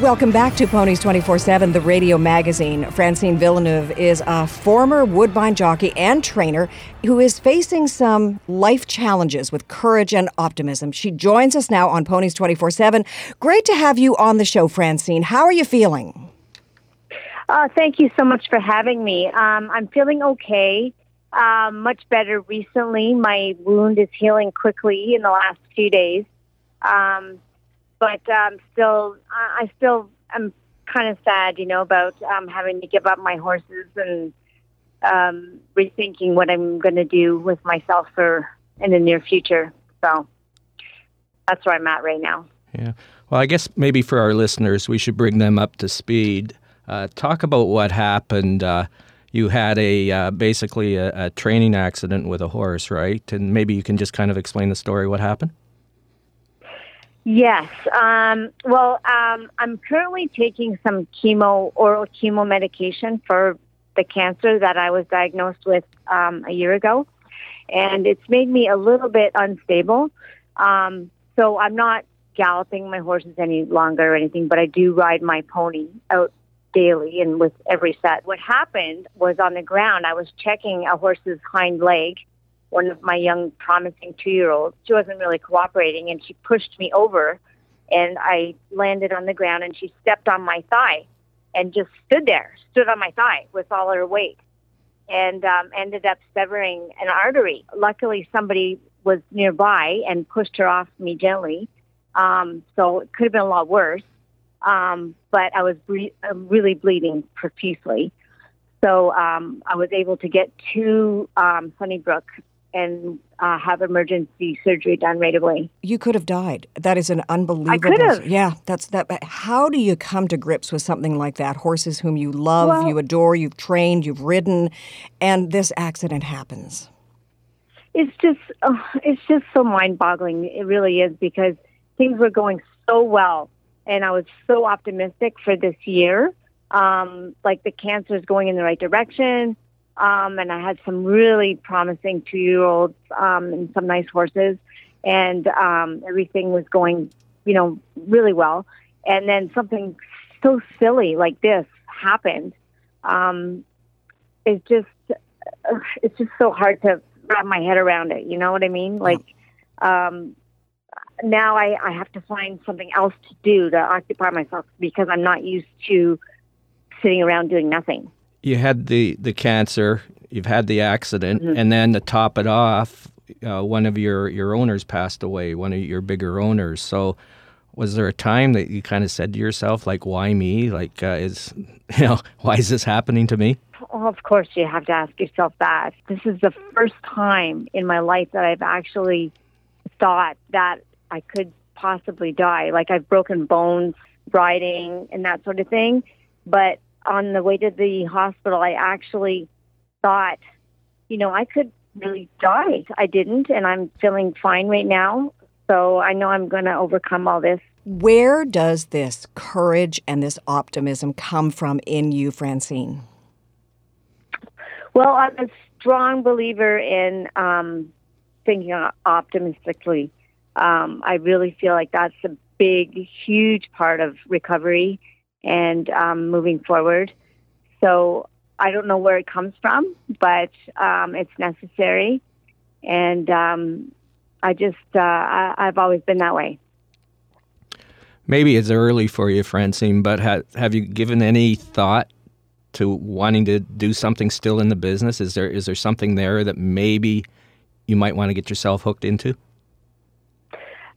Welcome back to Ponies 24 7, the radio magazine. Francine Villeneuve is a former Woodbine jockey and trainer who is facing some life challenges with courage and optimism. She joins us now on Ponies 24 7. Great to have you on the show, Francine. How are you feeling? Uh, thank you so much for having me. Um, I'm feeling okay, uh, much better recently. My wound is healing quickly in the last few days. Um, but um, still, I still am kind of sad, you know, about um, having to give up my horses and um, rethinking what I'm going to do with myself for in the near future. So that's where I'm at right now. Yeah. Well, I guess maybe for our listeners, we should bring them up to speed. Uh, talk about what happened. Uh, you had a uh, basically a, a, training accident with a horse, right? And maybe you can just kind of explain the story. What happened? Yes. Um, well, um, I'm currently taking some chemo, oral chemo medication for the cancer that I was diagnosed with um, a year ago. And it's made me a little bit unstable. Um, so I'm not galloping my horses any longer or anything, but I do ride my pony out daily and with every set. What happened was on the ground, I was checking a horse's hind leg one of my young, promising two year olds. She wasn't really cooperating, and she pushed me over, and I landed on the ground, and she stepped on my thigh and just stood there, stood on my thigh with all her weight, and um, ended up severing an artery. Luckily, somebody was nearby and pushed her off me gently. Um, so it could have been a lot worse. Um, but I was ble- uh, really bleeding profusely. So um, I was able to get to um, Sunnybrook and uh, have emergency surgery done right away. You could have died. That is an unbelievable. I could have. Yeah, that's that. But how do you come to grips with something like that? Horses whom you love, well, you adore, you've trained, you've ridden, and this accident happens. It's just, uh, it's just so mind-boggling. It really is because things were going so well, and I was so optimistic for this year. Um, like the cancer is going in the right direction um, and I had some really promising two year olds um, and some nice horses, and um, everything was going, you know, really well. And then something so silly like this happened. Um, it's just, uh, it's just so hard to wrap my head around it. You know what I mean? Like, um, now I, I have to find something else to do to occupy myself because I'm not used to sitting around doing nothing you had the, the cancer, you've had the accident, mm-hmm. and then to top it off, uh, one of your, your owners passed away, one of your bigger owners. So, was there a time that you kind of said to yourself, like, why me? Like, uh, is, [laughs] you know, why is this happening to me? Well, of course, you have to ask yourself that. This is the first time in my life that I've actually thought that I could possibly die. Like, I've broken bones riding and that sort of thing. But on the way to the hospital, I actually thought, you know, I could really die. I didn't, and I'm feeling fine right now. So I know I'm going to overcome all this. Where does this courage and this optimism come from in you, Francine? Well, I'm a strong believer in um, thinking optimistically. Um, I really feel like that's a big, huge part of recovery and um, moving forward. So I don't know where it comes from, but um, it's necessary, and um, I just uh, I, I've always been that way. Maybe it's early for you, Francine, but ha- have you given any thought to wanting to do something still in the business? Is there is there something there that maybe you might want to get yourself hooked into?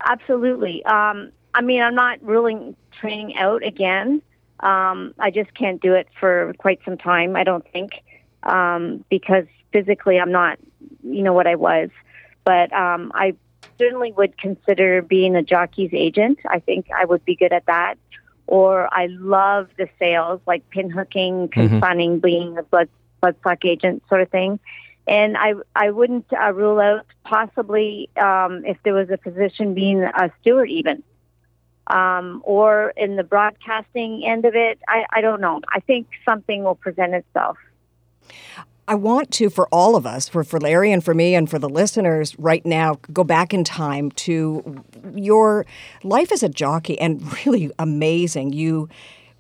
Absolutely. Um, I mean, I'm not ruling training out again. Um, I just can't do it for quite some time. I don't think um, because physically I'm not, you know, what I was. But um, I certainly would consider being a jockey's agent. I think I would be good at that. Or I love the sales, like pin hooking, consigning, mm-hmm. being a blood bloodstock agent sort of thing. And I I wouldn't uh, rule out possibly um, if there was a position being a steward even, um, or in the broadcasting end of it. I, I don't know. I think something will present itself. I want to, for all of us, for, for Larry and for me and for the listeners right now, go back in time to your life as a jockey and [laughs] really amazing. You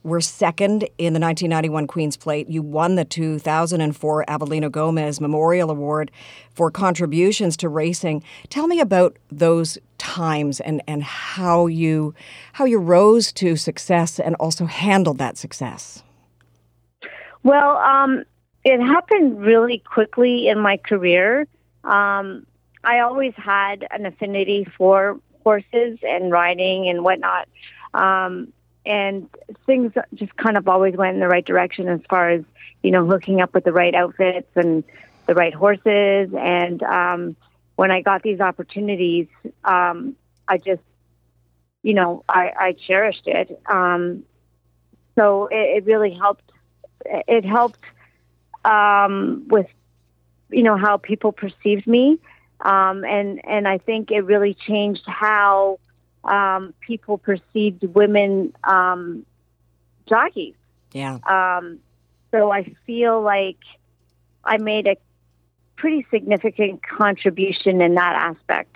were second in the 1991 Queen's Plate. You won the 2004 Avelino Gomez Memorial Award for contributions to racing. Tell me about those times and, and how you how you rose to success and also handled that success. Well, um, it happened really quickly in my career. Um, I always had an affinity for horses and riding and whatnot. Um, and things just kind of always went in the right direction as far as, you know, hooking up with the right outfits and the right horses. And um, when I got these opportunities, um, I just, you know, I, I cherished it. Um, so it, it really helped. It helped um, with you know how people perceived me, um, and and I think it really changed how um, people perceived women um, jockeys. Yeah. Um, so I feel like I made a pretty significant contribution in that aspect.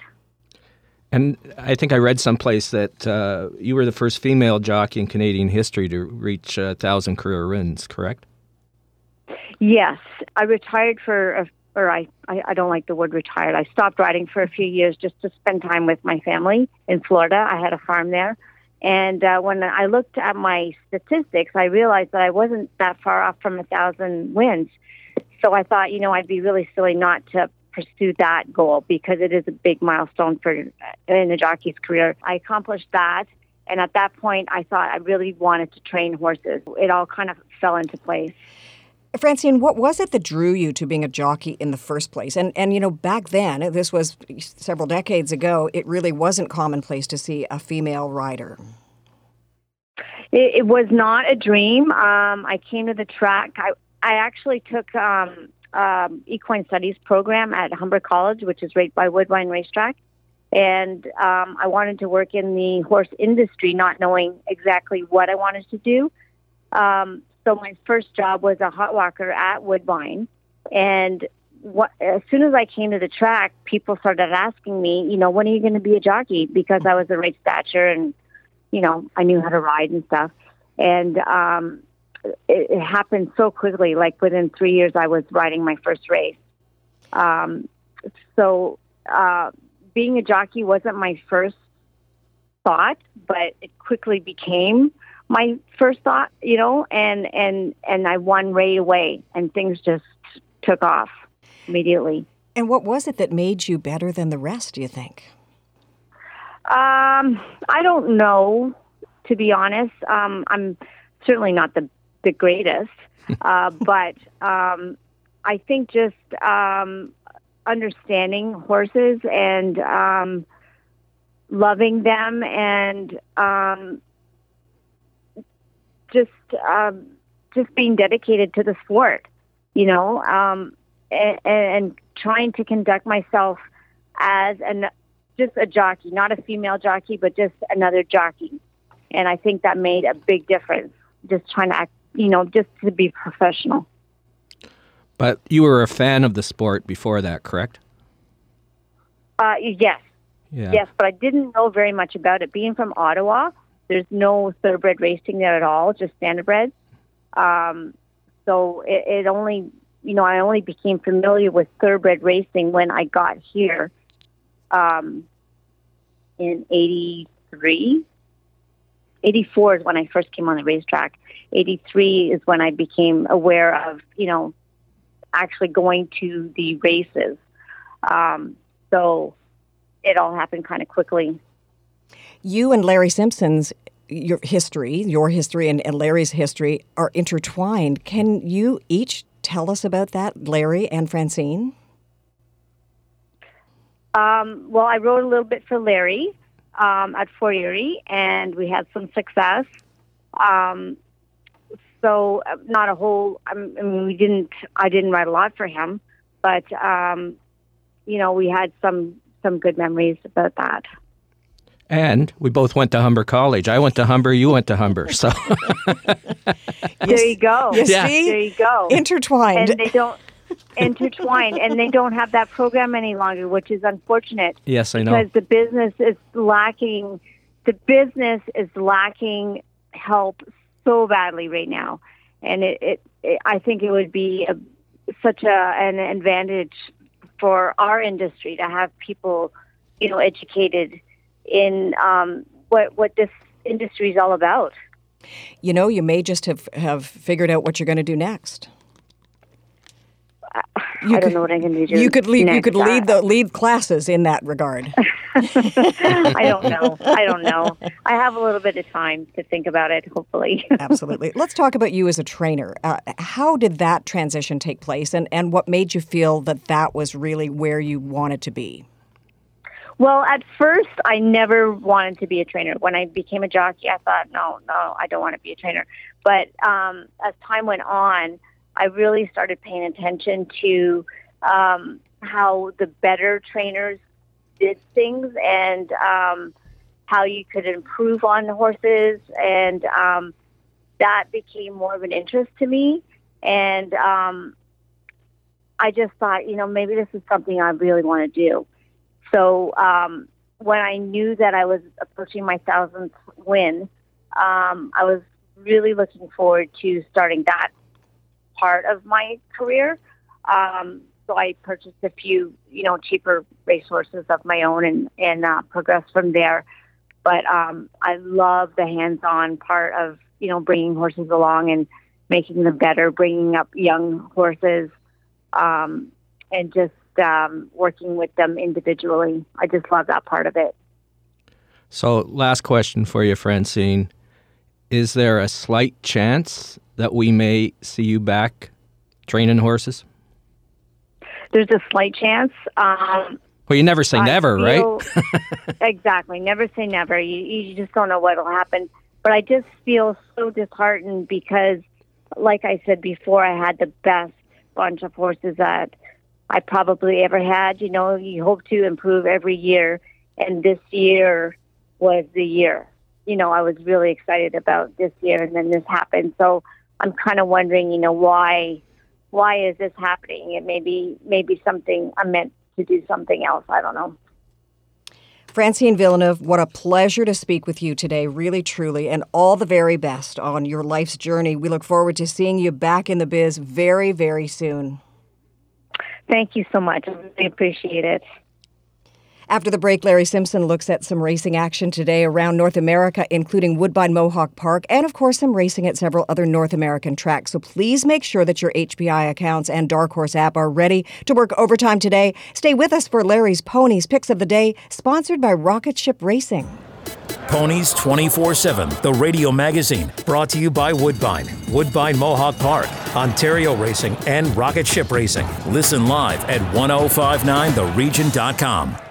And I think I read someplace that uh, you were the first female jockey in Canadian history to reach a thousand career wins, correct? Yes, I retired for, a, or I, I, I don't like the word retired. I stopped riding for a few years just to spend time with my family in Florida. I had a farm there. And uh, when I looked at my statistics, I realized that I wasn't that far off from a thousand wins. So I thought, you know, I'd be really silly not to pursue that goal because it is a big milestone for in a jockey's career. I accomplished that. And at that point, I thought I really wanted to train horses. It all kind of fell into place. Francine, what was it that drew you to being a jockey in the first place? And and you know, back then, this was several decades ago, it really wasn't commonplace to see a female rider. It, it was not a dream. Um, I came to the track. I I actually took um, um, equine studies program at Humber College, which is right by Woodbine Racetrack, and um, I wanted to work in the horse industry, not knowing exactly what I wanted to do. Um, so my first job was a hot walker at Woodbine, and what, as soon as I came to the track, people started asking me, you know, when are you going to be a jockey? Because I was the right stature and, you know, I knew how to ride and stuff. And um, it, it happened so quickly. Like within three years, I was riding my first race. Um, so uh, being a jockey wasn't my first thought, but it quickly became my first thought, you know, and and and I won right away, and things just took off immediately. And what was it that made you better than the rest? Do you think? Um, I don't know, to be honest. Um, I'm certainly not the the greatest, [laughs] uh, but um, I think just um, understanding horses and um, loving them and um, just um, just being dedicated to the sport, you know, um, and, and trying to conduct myself as an just a jockey, not a female jockey, but just another jockey. And I think that made a big difference. Just trying to act, you know, just to be professional. But you were a fan of the sport before that, correct? Uh, yes. Yeah. Yes, but I didn't know very much about it. Being from Ottawa, there's no thoroughbred racing there at all, just standardbreds. Um, so it, it only, you know, I only became familiar with thoroughbred racing when I got here um, in 83. 84 is when I first came on the racetrack. 83 is when I became aware of, you know, actually going to the races. Um, so it all happened kind of quickly. You and Larry Simpson's your history, your history and, and Larry's history are intertwined. Can you each tell us about that, Larry and Francine? Um, well, I wrote a little bit for Larry um, at Fort Erie, and we had some success. Um, so uh, not a whole. I mean, we didn't. I didn't write a lot for him, but um, you know, we had some some good memories about that. And we both went to Humber College. I went to Humber, you went to Humber. So [laughs] there you go. You yeah. see? There you go. Intertwined. And they don't intertwined and they don't have that program any longer, which is unfortunate. Yes, I know. Because the business is lacking the business is lacking help so badly right now. And it, it, it I think it would be a, such a an advantage for our industry to have people, you know, educated in um, what what this industry is all about. You know, you may just have, have figured out what you're going to do next. You I don't know what I can do. You could lead. You could lead the lead classes in that regard. [laughs] I don't know. I don't know. I have a little bit of time to think about it. Hopefully. [laughs] Absolutely. Let's talk about you as a trainer. Uh, how did that transition take place, and and what made you feel that that was really where you wanted to be? Well, at first, I never wanted to be a trainer. When I became a jockey, I thought, no, no, I don't want to be a trainer. But um, as time went on, I really started paying attention to um, how the better trainers did things and um, how you could improve on the horses. And um, that became more of an interest to me. And um, I just thought, you know, maybe this is something I really want to do. So um, when I knew that I was approaching my thousandth win, um, I was really looking forward to starting that part of my career. Um, so I purchased a few, you know, cheaper racehorses of my own and and uh, progressed from there. But um, I love the hands-on part of you know bringing horses along and making them better, bringing up young horses, um, and just um, working with them individually. I just love that part of it. So, last question for you, Francine. Is there a slight chance that we may see you back training horses? There's a slight chance. Um, well, you never say I never, feel, right? [laughs] exactly. Never say never. You, you just don't know what will happen. But I just feel so disheartened because, like I said before, I had the best bunch of horses that I probably ever had. You know, you hope to improve every year, and this year was the year. You know, I was really excited about this year, and then this happened. So I'm kind of wondering, you know, why why is this happening? It may be maybe something I'm meant to do something else. I don't know. Francine Villeneuve, what a pleasure to speak with you today, really, truly, and all the very best on your life's journey. We look forward to seeing you back in the biz very, very soon. Thank you so much. I really appreciate it. After the break, Larry Simpson looks at some racing action today around North America, including Woodbine Mohawk Park, and of course, some racing at several other North American tracks. So please make sure that your HPI accounts and Dark Horse app are ready to work overtime today. Stay with us for Larry's Ponies Picks of the Day, sponsored by Rocket Ship Racing. Ponies 24 7, the radio magazine, brought to you by Woodbine, Woodbine Mohawk Park, Ontario Racing, and Rocket Ship Racing. Listen live at 1059theregion.com.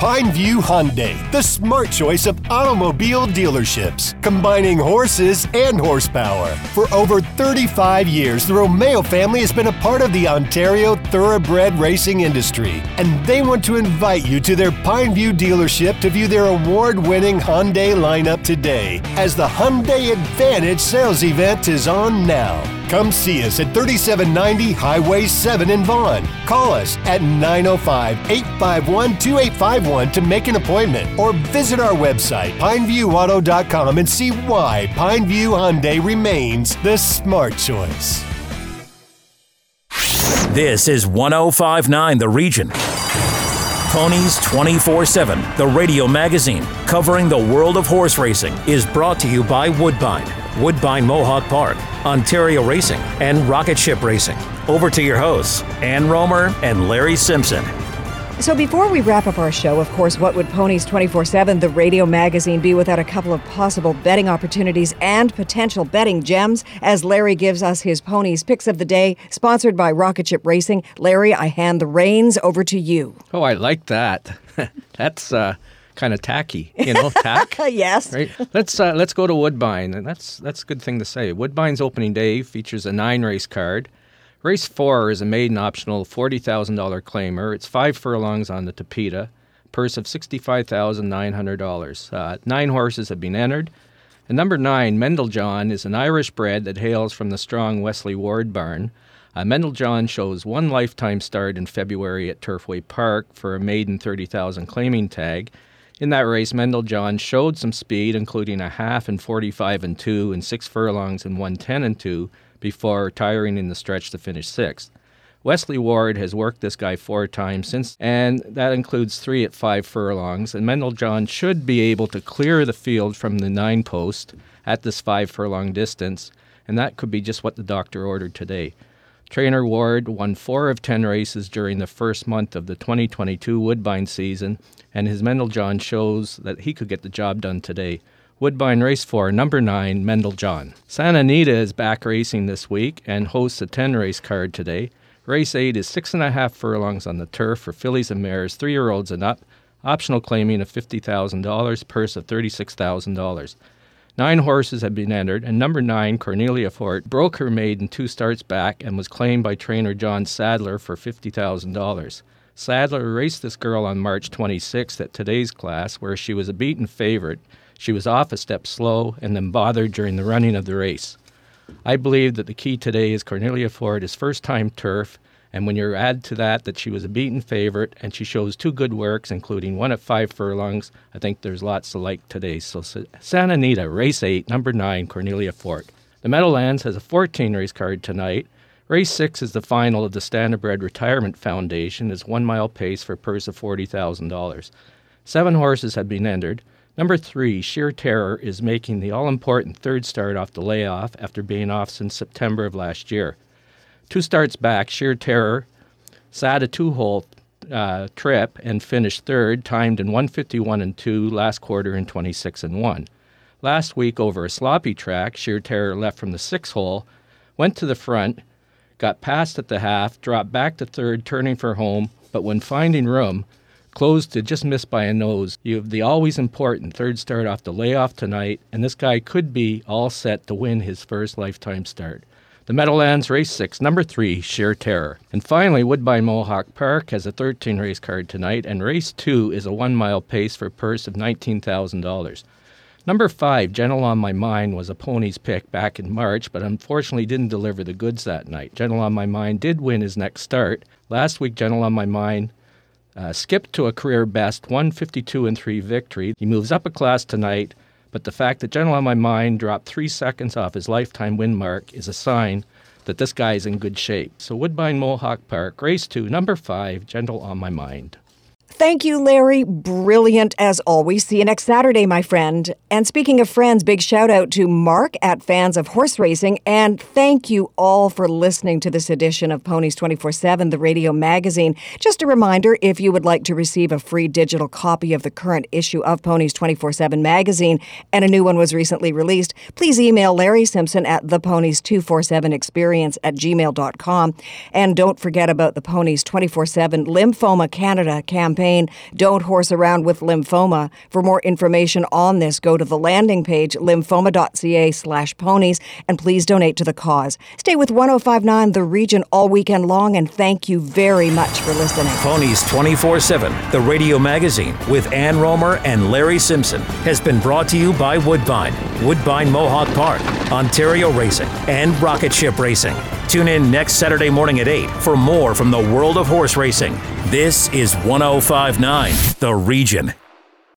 Pineview Hyundai, the smart choice of automobile dealerships, combining horses and horsepower. For over 35 years, the Romeo family has been a part of the Ontario thoroughbred racing industry, and they want to invite you to their Pineview dealership to view their award winning Hyundai lineup today, as the Hyundai Advantage sales event is on now. Come see us at 3790 Highway 7 in Vaughan. Call us at 905 851 2851 to make an appointment or visit our website, pineviewauto.com, and see why Pineview Hyundai remains the smart choice. This is 1059 The Region. Ponies 24 7, the radio magazine covering the world of horse racing, is brought to you by Woodbine, Woodbine Mohawk Park, Ontario Racing, and Rocket Ship Racing. Over to your hosts, Ann Romer and Larry Simpson. So before we wrap up our show, of course, what would Ponies 24 7, the radio magazine, be without a couple of possible betting opportunities and potential betting gems? As Larry gives us his Ponies picks of the day, sponsored by Rocket Ship Racing. Larry, I hand the reins over to you. Oh, I like that. [laughs] That's uh, kind of tacky, you know, tack. [laughs] yes. Right. Let's uh, let's go to Woodbine, and that's that's a good thing to say. Woodbine's opening day features a nine race card. Race four is a maiden optional $40,000 claimer. It's five furlongs on the Tapeta, purse of $65,900. Uh, nine horses have been entered. And number nine, Mendeljohn, is an Irish bred that hails from the strong Wesley Ward barn. Uh, Mendeljohn shows one lifetime start in February at Turfway Park for a maiden 30,000 claiming tag. In that race, Mendel John showed some speed, including a half and 45 and 2 and six furlongs and 110 and 2 before retiring in the stretch to finish sixth. Wesley Ward has worked this guy four times since, and that includes three at five furlongs. And Mendel John should be able to clear the field from the nine post at this five furlong distance, and that could be just what the doctor ordered today. Trainer Ward won four of ten races during the first month of the 2022 Woodbine season, and his Mendeljohn shows that he could get the job done today. Woodbine Race 4, number 9, Mendeljohn. Santa Anita is back racing this week and hosts a 10 race card today. Race 8 is six and a half furlongs on the turf for fillies and mares, three year olds and up. Optional claiming of $50,000, purse of $36,000. Nine horses had been entered, and number nine, Cornelia Fort, broke her maiden two starts back and was claimed by trainer John Sadler for $50,000. Sadler raced this girl on March 26th at today's class, where she was a beaten favorite she was off a step slow and then bothered during the running of the race. I believe that the key today is Cornelia Fort is first time turf, and when you add to that that she was a beaten favorite and she shows two good works, including one at five furlongs, I think there's lots to like today. So Santa Anita, race eight, number nine, Cornelia Fort. The Meadowlands has a 14 race card tonight. Race six is the final of the Standardbred Retirement Foundation. It's one mile pace for a purse of $40,000. Seven horses have been entered. Number three, Sheer Terror is making the all important third start off the layoff after being off since September of last year. Two starts back, Sheer Terror sat a two hole uh, trip and finished third, timed in 151 and 2, last quarter in 26 and 1. Last week, over a sloppy track, Sheer Terror left from the six hole, went to the front, got past at the half, dropped back to third, turning for home, but when finding room, closed to just miss by a nose. You have the always important third start off the layoff tonight, and this guy could be all set to win his first lifetime start. The Meadowlands Race 6, number 3, Sheer Terror. And finally, Woodbine Mohawk Park has a 13 race card tonight, and Race 2 is a one mile pace for a purse of $19,000. Number 5, Gentle on My Mind, was a pony's pick back in March, but unfortunately didn't deliver the goods that night. Gentle on My Mind did win his next start. Last week, Gentle on My Mind uh, skipped to a career best 152 and 3 victory. He moves up a class tonight, but the fact that Gentle on My Mind dropped three seconds off his lifetime win mark is a sign that this guy is in good shape. So Woodbine Mohawk Park, race two, number five, Gentle on My Mind. Thank you, Larry. Brilliant as always. See you next Saturday, my friend. And speaking of friends, big shout out to Mark at Fans of Horse Racing. And thank you all for listening to this edition of Ponies 24 7, the radio magazine. Just a reminder if you would like to receive a free digital copy of the current issue of Ponies 24 7 magazine, and a new one was recently released, please email Larry Simpson at theponies247experience at gmail.com. And don't forget about the Ponies 24 7 Lymphoma Canada campaign campaign, Don't Horse Around with Lymphoma. For more information on this, go to the landing page, lymphoma.ca slash ponies, and please donate to the cause. Stay with 1059 The Region all weekend long, and thank you very much for listening. Ponies 24 7, the radio magazine with Ann Romer and Larry Simpson, has been brought to you by Woodbine, Woodbine Mohawk Park, Ontario Racing, and Rocket Ship Racing. Tune in next Saturday morning at 8 for more from the world of horse racing. This is 1059 The Region.